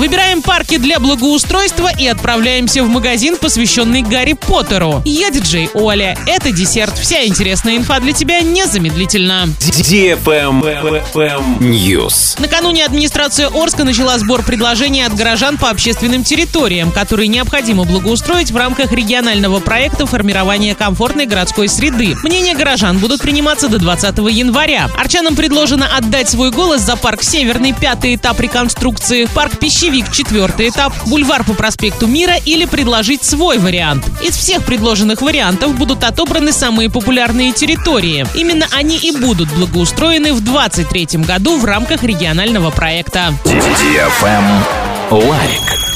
Выбираем парки для благоустройства и отправляемся в магазин, посвященный Гарри Поттеру. Я диджей Оля. Это десерт. Вся интересная инфа для тебя незамедлительно. News. Накануне администрация Орска начала сбор предложений от горожан по общественным территориям, которые необходимо благоустроить в рамках регионального проекта формирования комфортной городской среды. Мнения горожан будут приниматься до 20 января. Арчанам предложено отдать свой голос за парк Северный, пятый этап реконструкции, парк Пищевик, четвертый этап, бульвар по проспекту Мира или предложить свой вариант. Из всех предложенных вариантов будут отобраны самые популярные территории. Именно они и будут благоустроены в 2023 году в рамках регионального проекта. Лайк.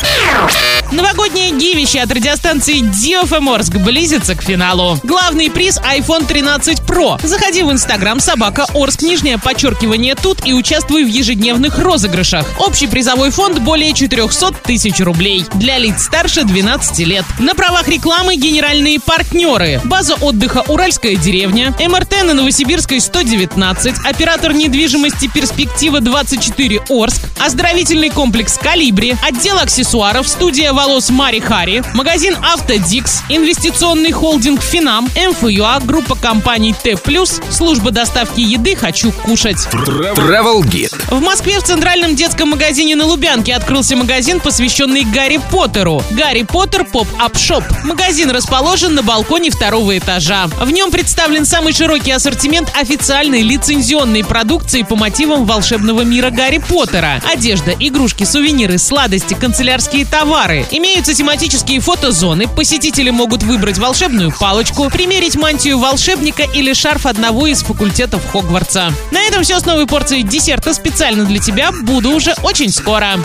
Новогоднее гивище от радиостанции DFM Орск близится к финалу. Главный приз iPhone 13 Pro. Заходи в Инстаграм собака Орск, нижнее подчеркивание тут и участвуй в ежедневных розыгрышах. Общий призовой фонд более 400 тысяч рублей. Для лиц старше 12 лет. На правах рекламы генеральные партнеры. База отдыха Уральская деревня, МРТ на Новосибирской 119, оператор недвижимости Перспектива 24 Орск, оздоровительный комплекс Колибри, отдел аксессуаров, студия волос Мари Хари, магазин Автодикс, инвестиционный холдинг Финам, МФЮА, группа компаний Т+, служба доставки еды «Хочу кушать». Travel Guide. В Москве в центральном детском магазине на Лубянке открылся магазин, посвященный Гарри Поттеру. Гарри Поттер Pop-Up Shop. Магазин расположен на балконе второго этажа. В нем представлен самый широкий ассортимент официальной лицензионной продукции по мотивам волшебного мира Гарри Поттера. Одежда, игрушки, сувениры, сладости, канцелярские товары. Имеются тематические фотозоны. Посетители могут выбрать волшебную палочку, примерить мантию волшебника или шарф одного из факультетов Хогвартса. На этом все с новой порцией десерта специально для тебя. Буду уже очень скоро.